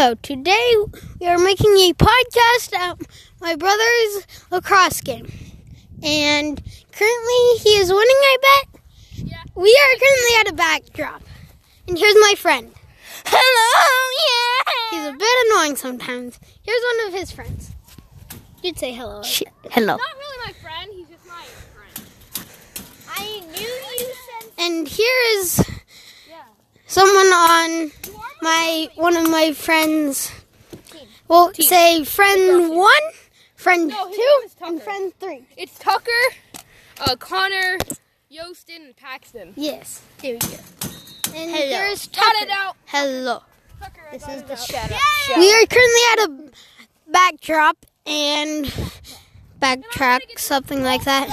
Hello, today we are making a podcast at my brother's lacrosse game. And currently he is winning, I bet. Yeah. We are currently at a backdrop. And here's my friend. Hello, yeah. He's a bit annoying sometimes. Here's one of his friends. You'd say hello. Hello. Not really my friend, he's just my friend. I knew you said And here is yeah. Someone on my one of my friends. Well, say friend one, friend No, two, and friend three. It's Tucker, uh, Connor, Yostin, and Paxton. Yes. Here we go. And Hello. here's Shout Tucker. it out. Hello. Tucker, This is the out. shout out show. We are currently at a backdrop and backtrack, something like that,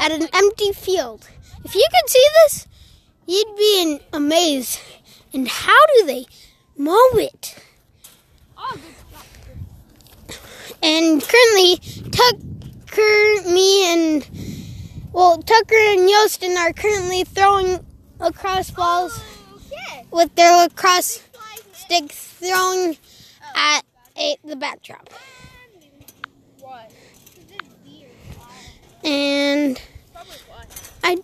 at an empty field. If you can see this, you'd be in amaze. And how do they mow it? Oh. And currently, Tucker, me, and well, Tucker and Yostin are currently throwing lacrosse balls Okay. with their lacrosse sticks thrown at a, the backdrop. What? And Probably what? I,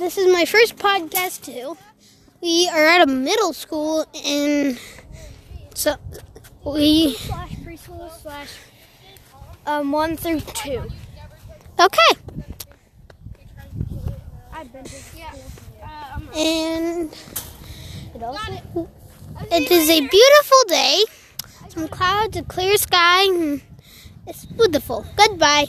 this is my first podcast too. We are at a middle school, and so we slash preschool slash um one through two. okay. I've been to Yeah. Uh, And it is a beautiful day. Some clouds, a clear sky. It's beautiful. Goodbye.